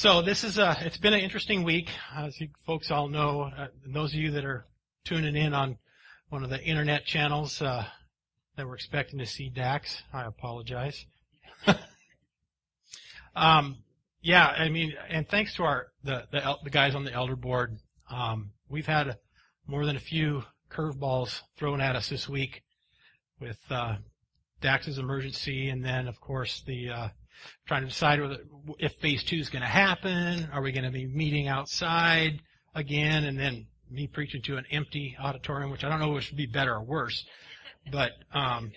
So this is a, it's been an interesting week, as you folks all know. Uh, those of you that are tuning in on one of the internet channels uh, that were expecting to see Dax, I apologize. um, yeah, I mean, and thanks to our the the, the guys on the elder board, um, we've had more than a few curveballs thrown at us this week with uh, Dax's emergency, and then of course the uh, trying to decide whether, if phase two is going to happen. Are we going to be meeting outside again? And then me preaching to an empty auditorium, which I don't know which would be better or worse. But um,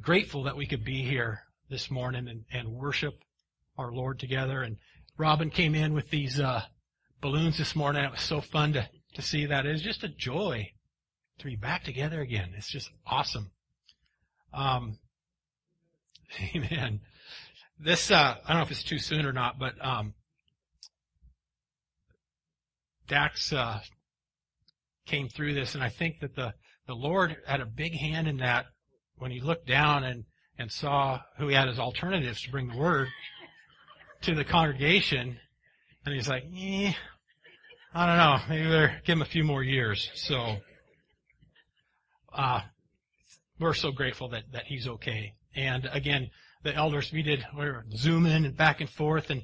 grateful that we could be here this morning and, and worship our Lord together. And Robin came in with these uh, balloons this morning. It was so fun to to see that. It was just a joy to be back together again. It's just awesome. Um, amen this uh, I don't know if it's too soon or not, but um, Dax uh, came through this, and I think that the the Lord had a big hand in that when he looked down and and saw who he had as alternatives to bring the word to the congregation, and he's like, eh, I don't know, maybe give him a few more years. So uh, we're so grateful that that he's okay. And again, the elders, we did, we were zooming and back and forth and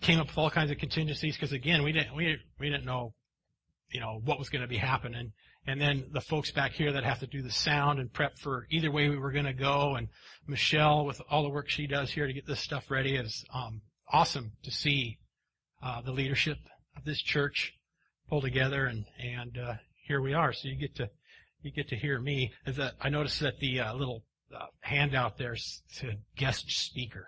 came up with all kinds of contingencies because again, we didn't, we, we didn't know, you know, what was going to be happening. And then the folks back here that have to do the sound and prep for either way we were going to go. And Michelle with all the work she does here to get this stuff ready is, um, awesome to see, uh, the leadership of this church pull together and, and, uh, here we are. So you get to, you get to hear me. I noticed that the uh, little uh, handout there to guest speaker.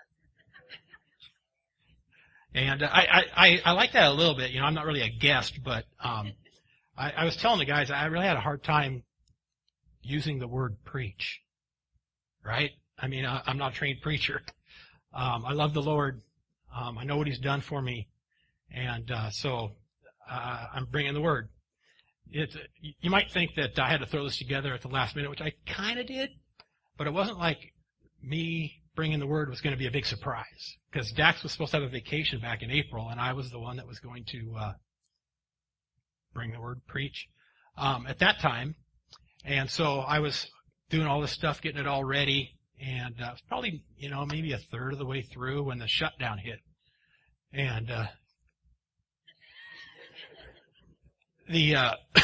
And I, I, I like that a little bit. You know, I'm not really a guest, but um, I, I was telling the guys I really had a hard time using the word preach. Right? I mean, I, I'm not a trained preacher. Um, I love the Lord. Um, I know what He's done for me, and uh, so uh, I'm bringing the word. You might think that I had to throw this together at the last minute, which I kind of did. But it wasn't like me bringing the word was going to be a big surprise because Dax was supposed to have a vacation back in April, and I was the one that was going to uh, bring the word, preach um, at that time. And so I was doing all this stuff, getting it all ready, and uh, probably you know maybe a third of the way through when the shutdown hit, and uh, the uh,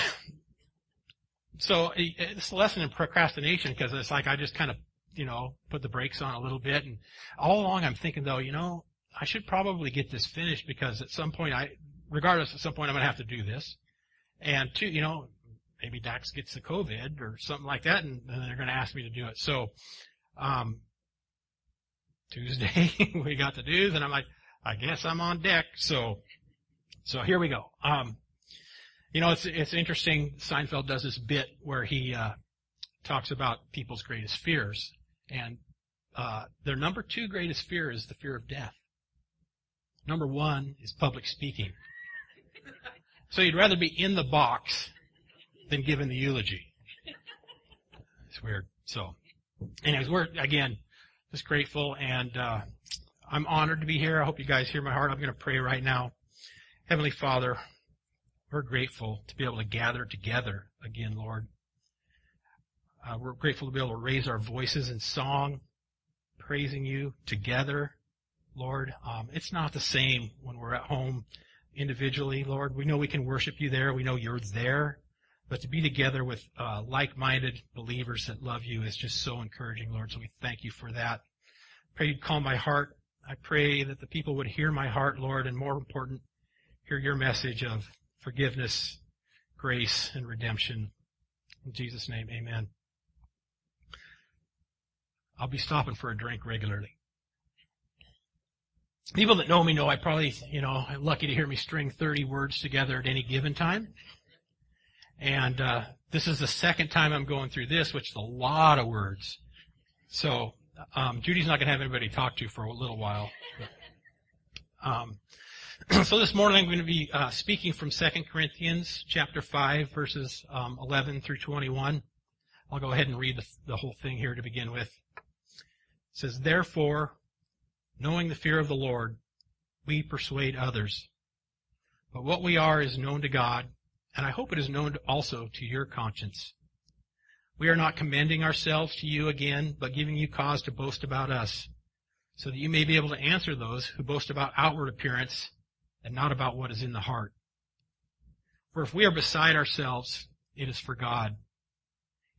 so it's a lesson in procrastination because it's like I just kind of, you know, put the brakes on a little bit. And all along I'm thinking though, you know, I should probably get this finished because at some point I, regardless, at some point I'm going to have to do this. And two, you know, maybe Dax gets the COVID or something like that and then they're going to ask me to do it. So, um, Tuesday we got the news and I'm like, I guess I'm on deck. So, so here we go. Um, you know, it's it's interesting. Seinfeld does this bit where he uh, talks about people's greatest fears, and uh, their number two greatest fear is the fear of death. Number one is public speaking. So you'd rather be in the box than given the eulogy. It's weird. So, anyways, we're again just grateful, and uh, I'm honored to be here. I hope you guys hear my heart. I'm going to pray right now. Heavenly Father, we're grateful to be able to gather together again, Lord. Uh, we're grateful to be able to raise our voices in song, praising you together, Lord. Um, it's not the same when we're at home individually, Lord. We know we can worship you there. We know you're there. But to be together with uh, like-minded believers that love you is just so encouraging, Lord. So we thank you for that. Pray you'd calm my heart. I pray that the people would hear my heart, Lord, and more important, hear your message of forgiveness, grace, and redemption. In Jesus' name, amen. I'll be stopping for a drink regularly. People that know me know I probably, you know, I'm lucky to hear me string 30 words together at any given time. And uh, this is the second time I'm going through this, which is a lot of words. So um, Judy's not going to have anybody to talk to for a little while. But, um, so this morning I'm going to be uh, speaking from 2 Corinthians chapter 5 verses um, 11 through 21. I'll go ahead and read the, the whole thing here to begin with. It says, Therefore, knowing the fear of the Lord, we persuade others. But what we are is known to God, and I hope it is known also to your conscience. We are not commending ourselves to you again, but giving you cause to boast about us, so that you may be able to answer those who boast about outward appearance and not about what is in the heart. For if we are beside ourselves, it is for God.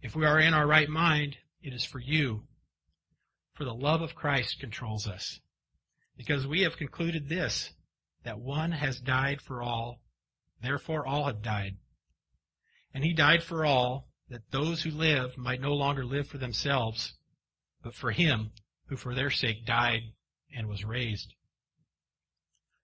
If we are in our right mind, it is for you. For the love of Christ controls us. Because we have concluded this, that one has died for all, therefore all have died. And he died for all, that those who live might no longer live for themselves, but for him who for their sake died and was raised.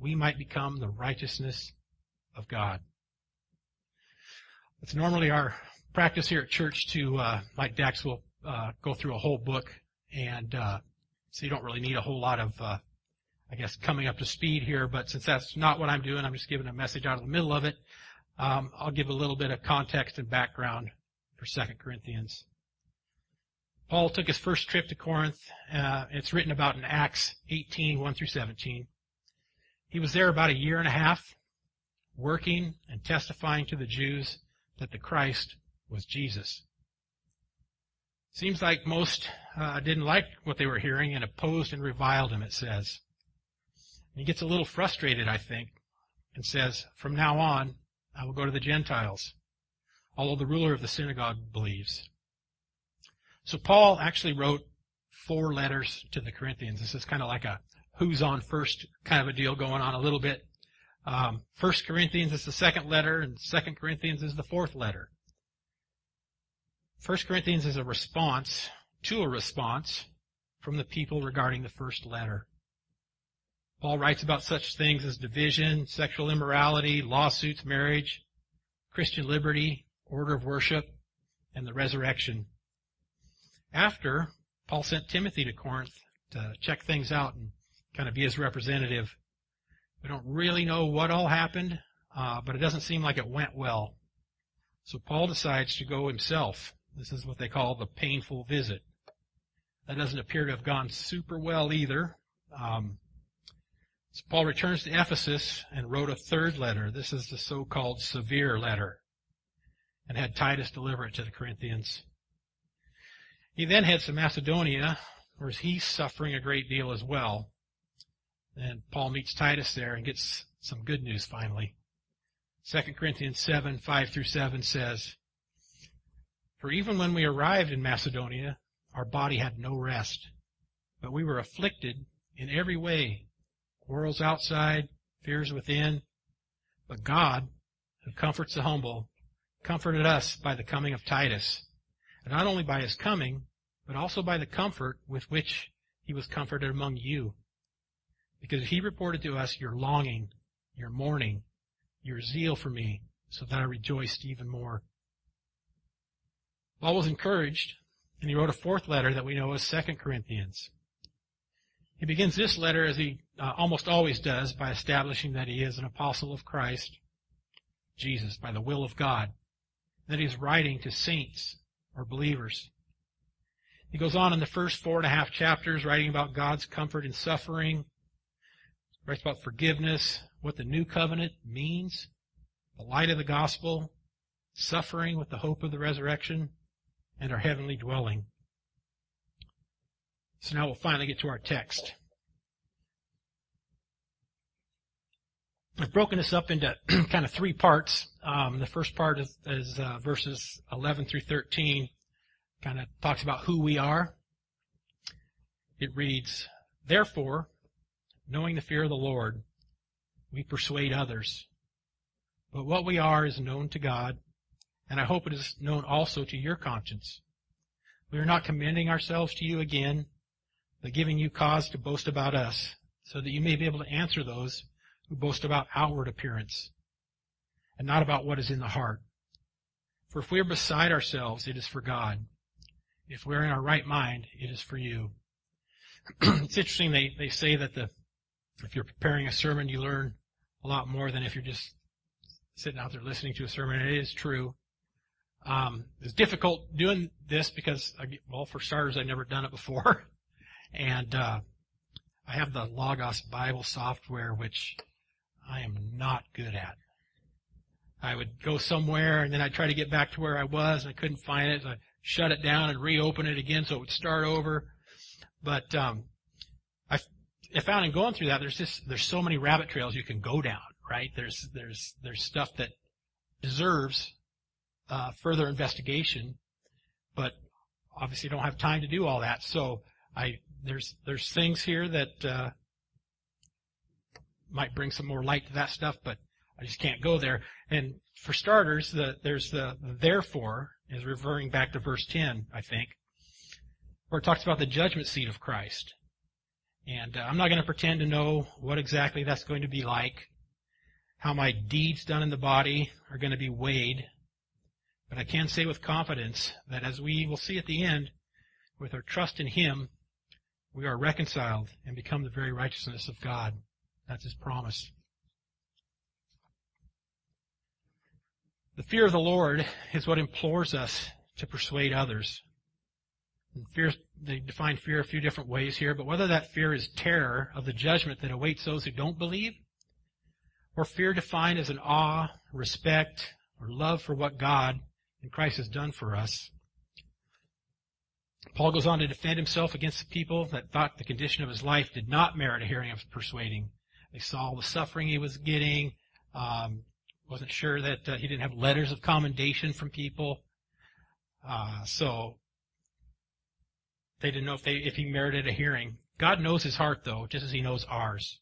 we might become the righteousness of God. It's normally our practice here at church to, uh, like Dax will uh, go through a whole book, and uh, so you don't really need a whole lot of uh, I guess, coming up to speed here, but since that's not what I'm doing, I'm just giving a message out of the middle of it. Um, I'll give a little bit of context and background for 2 Corinthians. Paul took his first trip to Corinth. Uh, it's written about in Acts 18, 1 through 17. He was there about a year and a half, working and testifying to the Jews that the Christ was Jesus. Seems like most uh, didn't like what they were hearing and opposed and reviled him, it says. He gets a little frustrated, I think, and says, From now on, I will go to the Gentiles, although the ruler of the synagogue believes. So Paul actually wrote four letters to the Corinthians. This is kind of like a who's on first kind of a deal going on a little bit. Um, first Corinthians is the second letter, and Second Corinthians is the fourth letter. First Corinthians is a response to a response from the people regarding the first letter. Paul writes about such things as division, sexual immorality, lawsuits, marriage, Christian liberty, order of worship, and the resurrection. After, Paul sent Timothy to Corinth to check things out and kind of be his representative. We don't really know what all happened, uh, but it doesn't seem like it went well. So Paul decides to go himself. This is what they call the painful visit. That doesn't appear to have gone super well either. Um, so Paul returns to Ephesus and wrote a third letter. This is the so-called severe letter and had Titus deliver it to the Corinthians. He then heads to Macedonia where he's suffering a great deal as well. And Paul meets Titus there and gets some good news finally. 2 Corinthians 7, 5 through 7 says, For even when we arrived in Macedonia, our body had no rest, but we were afflicted in every way quarrels outside, fears within. But God, who comforts the humble, comforted us by the coming of Titus. And not only by his coming, but also by the comfort with which he was comforted among you. Because he reported to us your longing, your mourning, your zeal for me, so that I rejoiced even more. Paul was encouraged, and he wrote a fourth letter that we know as Second Corinthians. He begins this letter, as he uh, almost always does, by establishing that he is an apostle of Christ, Jesus, by the will of God, that he's writing to saints or believers. He goes on in the first four and a half chapters writing about God's comfort in suffering, writes about forgiveness, what the new covenant means, the light of the gospel, suffering with the hope of the resurrection, and our heavenly dwelling. So now we'll finally get to our text. I've broken this up into kind of three parts. Um, the first part is, is uh, verses 11 through 13, kind of talks about who we are. It reads, Therefore, knowing the fear of the Lord, we persuade others. But what we are is known to God, and I hope it is known also to your conscience. We are not commending ourselves to you again, but giving you cause to boast about us, so that you may be able to answer those who boast about outward appearance, and not about what is in the heart. For if we are beside ourselves, it is for God. If we're in our right mind, it is for you. it's interesting, they, they say that the, if you're preparing a sermon, you learn a lot more than if you're just sitting out there listening to a sermon. It is true. Um, it's difficult doing this because, I, well, for starters, I've never done it before. and, uh, I have the Logos Bible software, which I am not good at. I would go somewhere and then I'd try to get back to where I was and I couldn't find it. So I'd shut it down and reopen it again so it would start over. But, um, I, found in going through that, there's just, there's so many rabbit trails you can go down, right? There's, there's, there's stuff that deserves, uh, further investigation, but obviously don't have time to do all that. So I, there's, there's things here that, uh, might bring some more light to that stuff, but I just can't go there. And for starters, the, there's the, the therefore is referring back to verse 10, I think, where it talks about the judgment seat of Christ. And uh, I'm not going to pretend to know what exactly that's going to be like, how my deeds done in the body are going to be weighed. But I can say with confidence that as we will see at the end, with our trust in Him, we are reconciled and become the very righteousness of God. That's his promise. The fear of the Lord is what implores us to persuade others. And fear, they define fear a few different ways here, but whether that fear is terror of the judgment that awaits those who don't believe, or fear defined as an awe, respect, or love for what God and Christ has done for us. Paul goes on to defend himself against the people that thought the condition of his life did not merit a hearing of persuading. They saw all the suffering he was getting. Um, wasn't sure that uh, he didn't have letters of commendation from people. Uh, so they didn't know if they if he merited a hearing. God knows his heart though, just as he knows ours.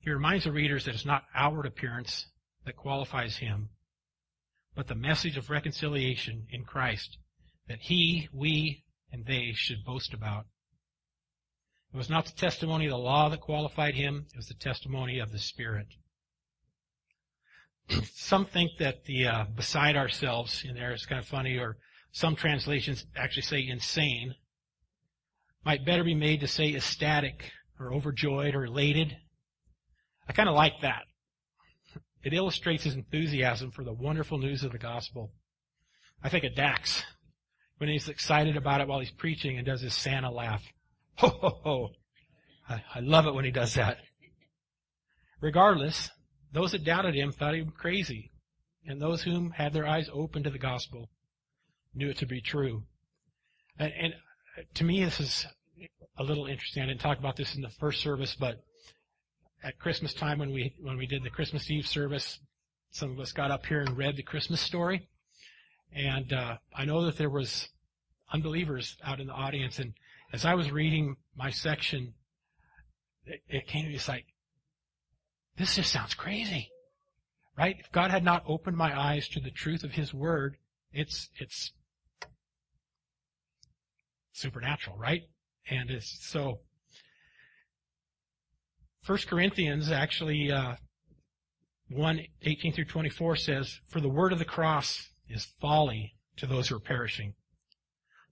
He reminds the readers that it's not outward appearance that qualifies him, but the message of reconciliation in Christ that he, we, and they should boast about. It was not the testimony of the law that qualified him, it was the testimony of the Spirit. some think that the uh, beside ourselves in there is kind of funny, or some translations actually say insane, might better be made to say ecstatic or overjoyed or elated. I kind of like that. It illustrates his enthusiasm for the wonderful news of the gospel. I think of Dax when he's excited about it while he's preaching and does his Santa laugh. Ho, ho, ho. I, I love it when he does that. Regardless, those that doubted him thought him crazy, and those whom had their eyes open to the gospel knew it to be true. And, and uh, to me, this is a little interesting. I didn't talk about this in the first service, but at Christmas time when we when we did the Christmas Eve service, some of us got up here and read the Christmas story, and uh, I know that there was unbelievers out in the audience, and as I was reading my section, it, it came to me, it's like, this just sounds crazy. Right? If God had not opened my eyes to the truth of His Word, it's, it's supernatural, right? And it's so, 1 Corinthians actually, uh, 1, 18 through 24 says, For the word of the cross is folly to those who are perishing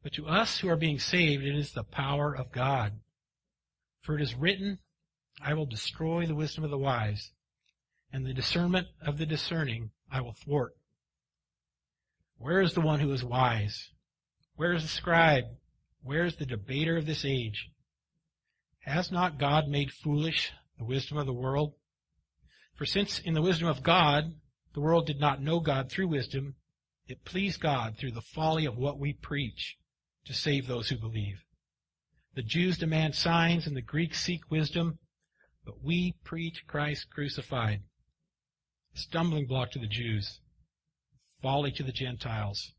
but to us who are being saved, it is the power of God. For it is written, I will destroy the wisdom of the wise, and the discernment of the discerning I will thwart. Where is the one who is wise? Where is the scribe? Where is the debater of this age? Has not God made foolish the wisdom of the world? For since in the wisdom of God, the world did not know God through wisdom, it pleased God through the folly of what we preach to save those who believe. The Jews demand signs and the Greeks seek wisdom, but we preach Christ crucified, stumbling block to the Jews, folly to the Gentiles.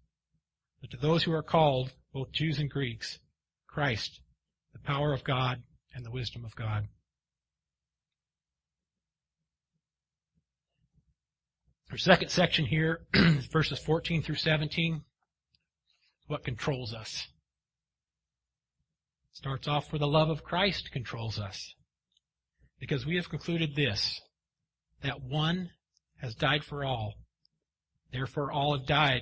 But to those who are called, both Jews and Greeks, Christ, the power of God and the wisdom of God. Our second section here, verses 14 through 17, what controls us. Starts off where the love of Christ controls us. Because we have concluded this, that one has died for all. Therefore all have died.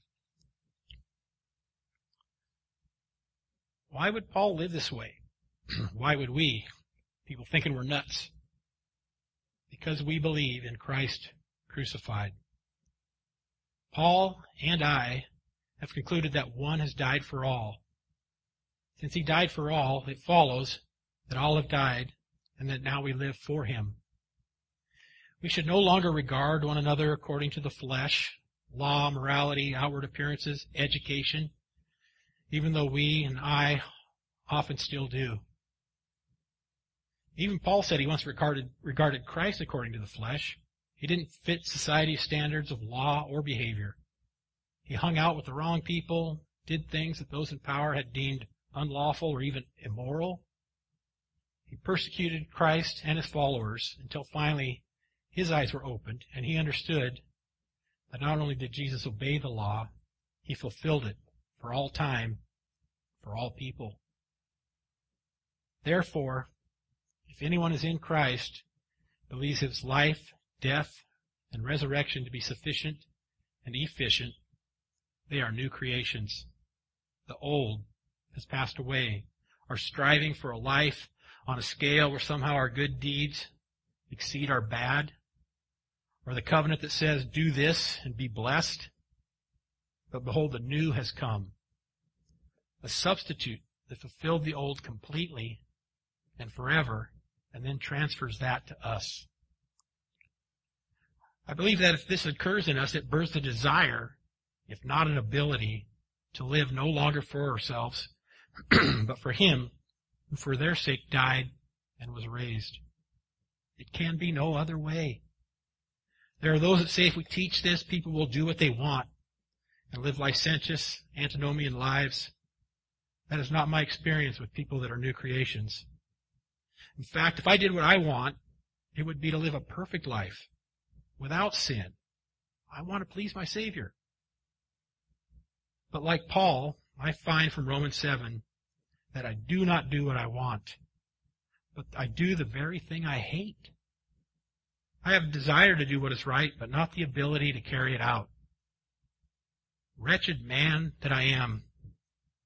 Why would Paul live this way? Why would we? People thinking we're nuts. Because we believe in Christ crucified. Paul and I have concluded that one has died for all. Since he died for all, it follows that all have died and that now we live for him. We should no longer regard one another according to the flesh, law, morality, outward appearances, education, even though we and I often still do. Even Paul said he once regarded, regarded Christ according to the flesh. He didn't fit society's standards of law or behavior. He hung out with the wrong people, did things that those in power had deemed unlawful or even immoral. He persecuted Christ and his followers until finally his eyes were opened and he understood that not only did Jesus obey the law, he fulfilled it for all time, for all people. Therefore, if anyone is in Christ, believes his life, death, and resurrection to be sufficient and efficient, they are new creations. The old has passed away. Our striving for a life on a scale where somehow our good deeds exceed our bad, or the covenant that says, do this and be blessed. But behold, the new has come. A substitute that fulfilled the old completely and forever, and then transfers that to us. I believe that if this occurs in us, it births a desire, if not an ability, to live no longer for ourselves, but for Him who for their sake died and was raised. It can be no other way. There are those that say if we teach this, people will do what they want and live licentious, antinomian lives. That is not my experience with people that are new creations. In fact, if I did what I want, it would be to live a perfect life without sin. I want to please my Savior. But like Paul, I find from Romans 7 that I do not do what I want, but I do the very thing I hate. I have a desire to do what is right, but not the ability to carry it out. Wretched man that I am,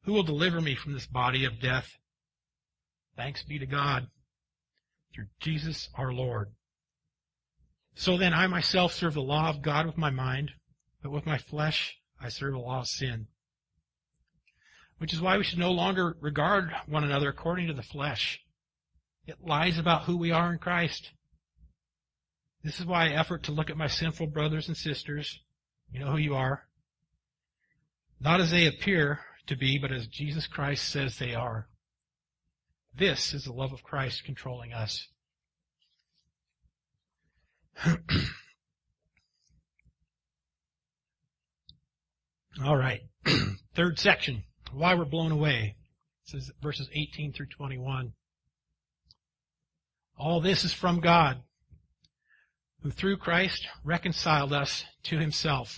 who will deliver me from this body of death? Thanks be to God through Jesus our Lord. So then I myself serve the law of God with my mind, but with my flesh I serve the law of sin. Which is why we should no longer regard one another according to the flesh. It lies about who we are in Christ. This is why I effort to look at my sinful brothers and sisters, you know who you are, not as they appear to be, but as Jesus Christ says they are. This is the love of Christ controlling us. All right. Third section. Why we're blown away. This is verses 18 through 21. All this is from God, who through Christ reconciled us to himself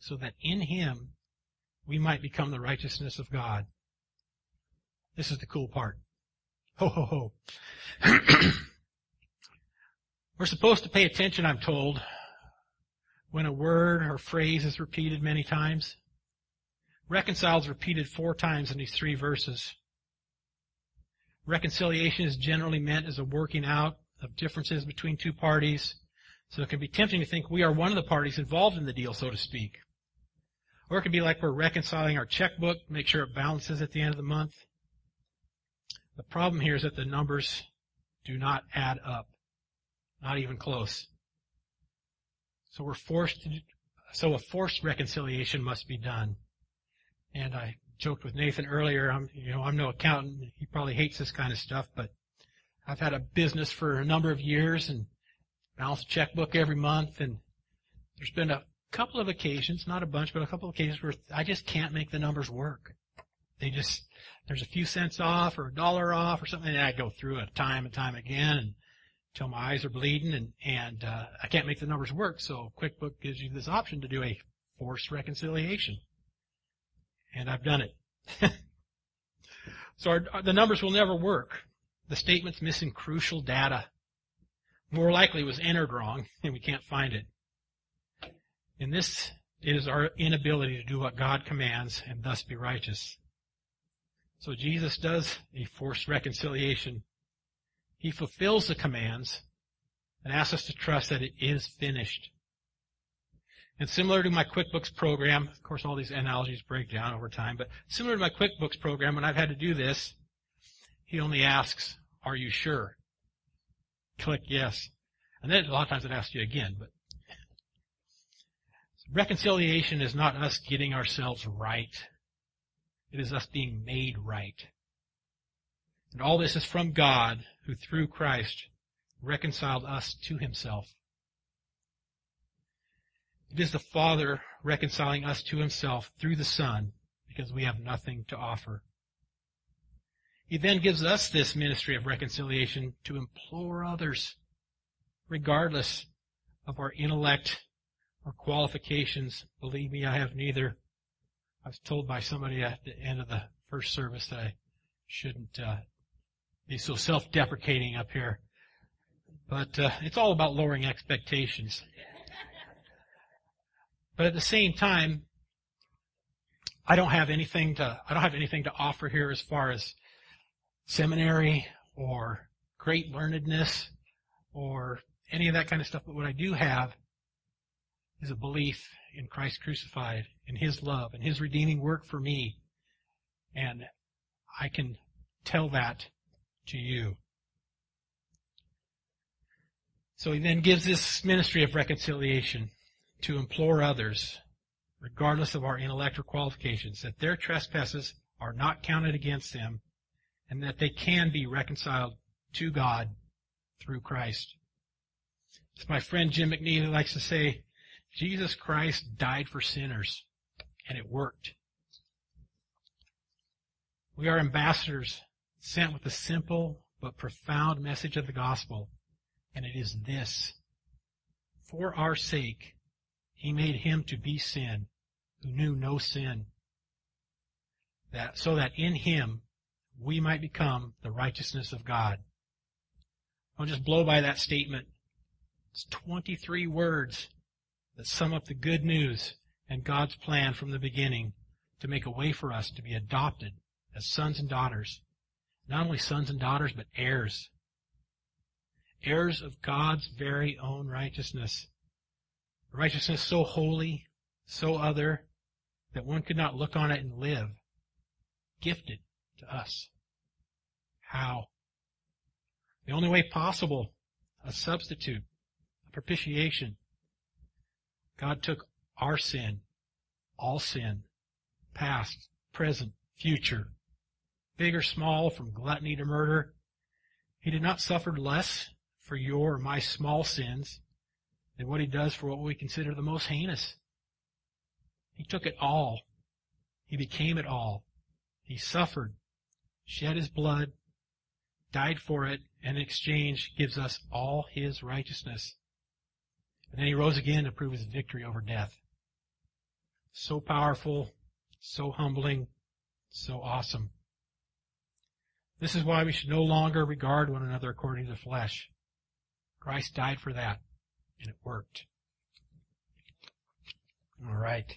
so that in him we might become the righteousness of God. This is the cool part. Ho ho ho. We're supposed to pay attention, I'm told, when a word or phrase is repeated many times. Reconcile is repeated four times in these three verses. Reconciliation is generally meant as a working out of differences between two parties. So it can be tempting to think we are one of the parties involved in the deal, so to speak. Or it can be like we're reconciling our checkbook, make sure it balances at the end of the month. The problem here is that the numbers do not add up. Not even close. So we're forced to, so a forced reconciliation must be done. And I joked with Nathan earlier, I'm, you know, I'm no accountant. He probably hates this kind of stuff, but I've had a business for a number of years and balance checkbook every month and there's been a couple of occasions, not a bunch, but a couple of occasions where I just can't make the numbers work. They just, there's a few cents off or a dollar off or something and I go through it time and time again until my eyes are bleeding and, and, uh, I can't make the numbers work. So QuickBook gives you this option to do a forced reconciliation. And I've done it. so our, the numbers will never work. The statement's missing crucial data. More likely was entered wrong and we can't find it. And this is our inability to do what God commands and thus be righteous. So Jesus does a forced reconciliation. He fulfills the commands and asks us to trust that it is finished. And similar to my QuickBooks program, of course all these analogies break down over time, but similar to my QuickBooks program, when I've had to do this, he only asks, are you sure? Click yes. And then a lot of times it asks you again, but reconciliation is not us getting ourselves right. It is us being made right. And all this is from God, who through Christ reconciled us to himself. It is the Father reconciling us to himself through the Son, because we have nothing to offer. He then gives us this ministry of reconciliation to implore others, regardless of our intellect or qualifications. Believe me, I have neither. I was told by somebody at the end of the first service that I shouldn't uh, be so self-deprecating up here. But uh, it's all about lowering expectations. But at the same time, I don't have anything to I don't have anything to offer here as far as seminary or great learnedness or any of that kind of stuff. But what I do have is a belief in Christ crucified, in His love, and His redeeming work for me. And I can tell that to you. So he then gives this ministry of reconciliation to implore others, regardless of our intellectual qualifications, that their trespasses are not counted against them and that they can be reconciled to God through Christ. As my friend Jim McNeely likes to say, Jesus Christ died for sinners, and it worked. We are ambassadors sent with a simple but profound message of the gospel, and it is this. For our sake, he made him to be sin who knew no sin, that, so that in him we might become the righteousness of God. I'll just blow by that statement. It's 23 words that sum up the good news and God's plan from the beginning to make a way for us to be adopted as sons and daughters. Not only sons and daughters, but heirs. Heirs of God's very own righteousness. righteousness so holy, so other, that one could not look on it and live. Gifted to us. How? The only way possible, a substitute, a propitiation. God took our sin, all sin, past, present, future, big or small, from gluttony to murder. He did not suffer less for your or my small sins than what he does for what we consider the most heinous. He took it all. He became it all. He suffered shed his blood, died for it, and in exchange gives us all his righteousness. And then he rose again to prove his victory over death. So powerful, so humbling, so awesome. This is why we should no longer regard one another according to the flesh. Christ died for that, and it worked. All right.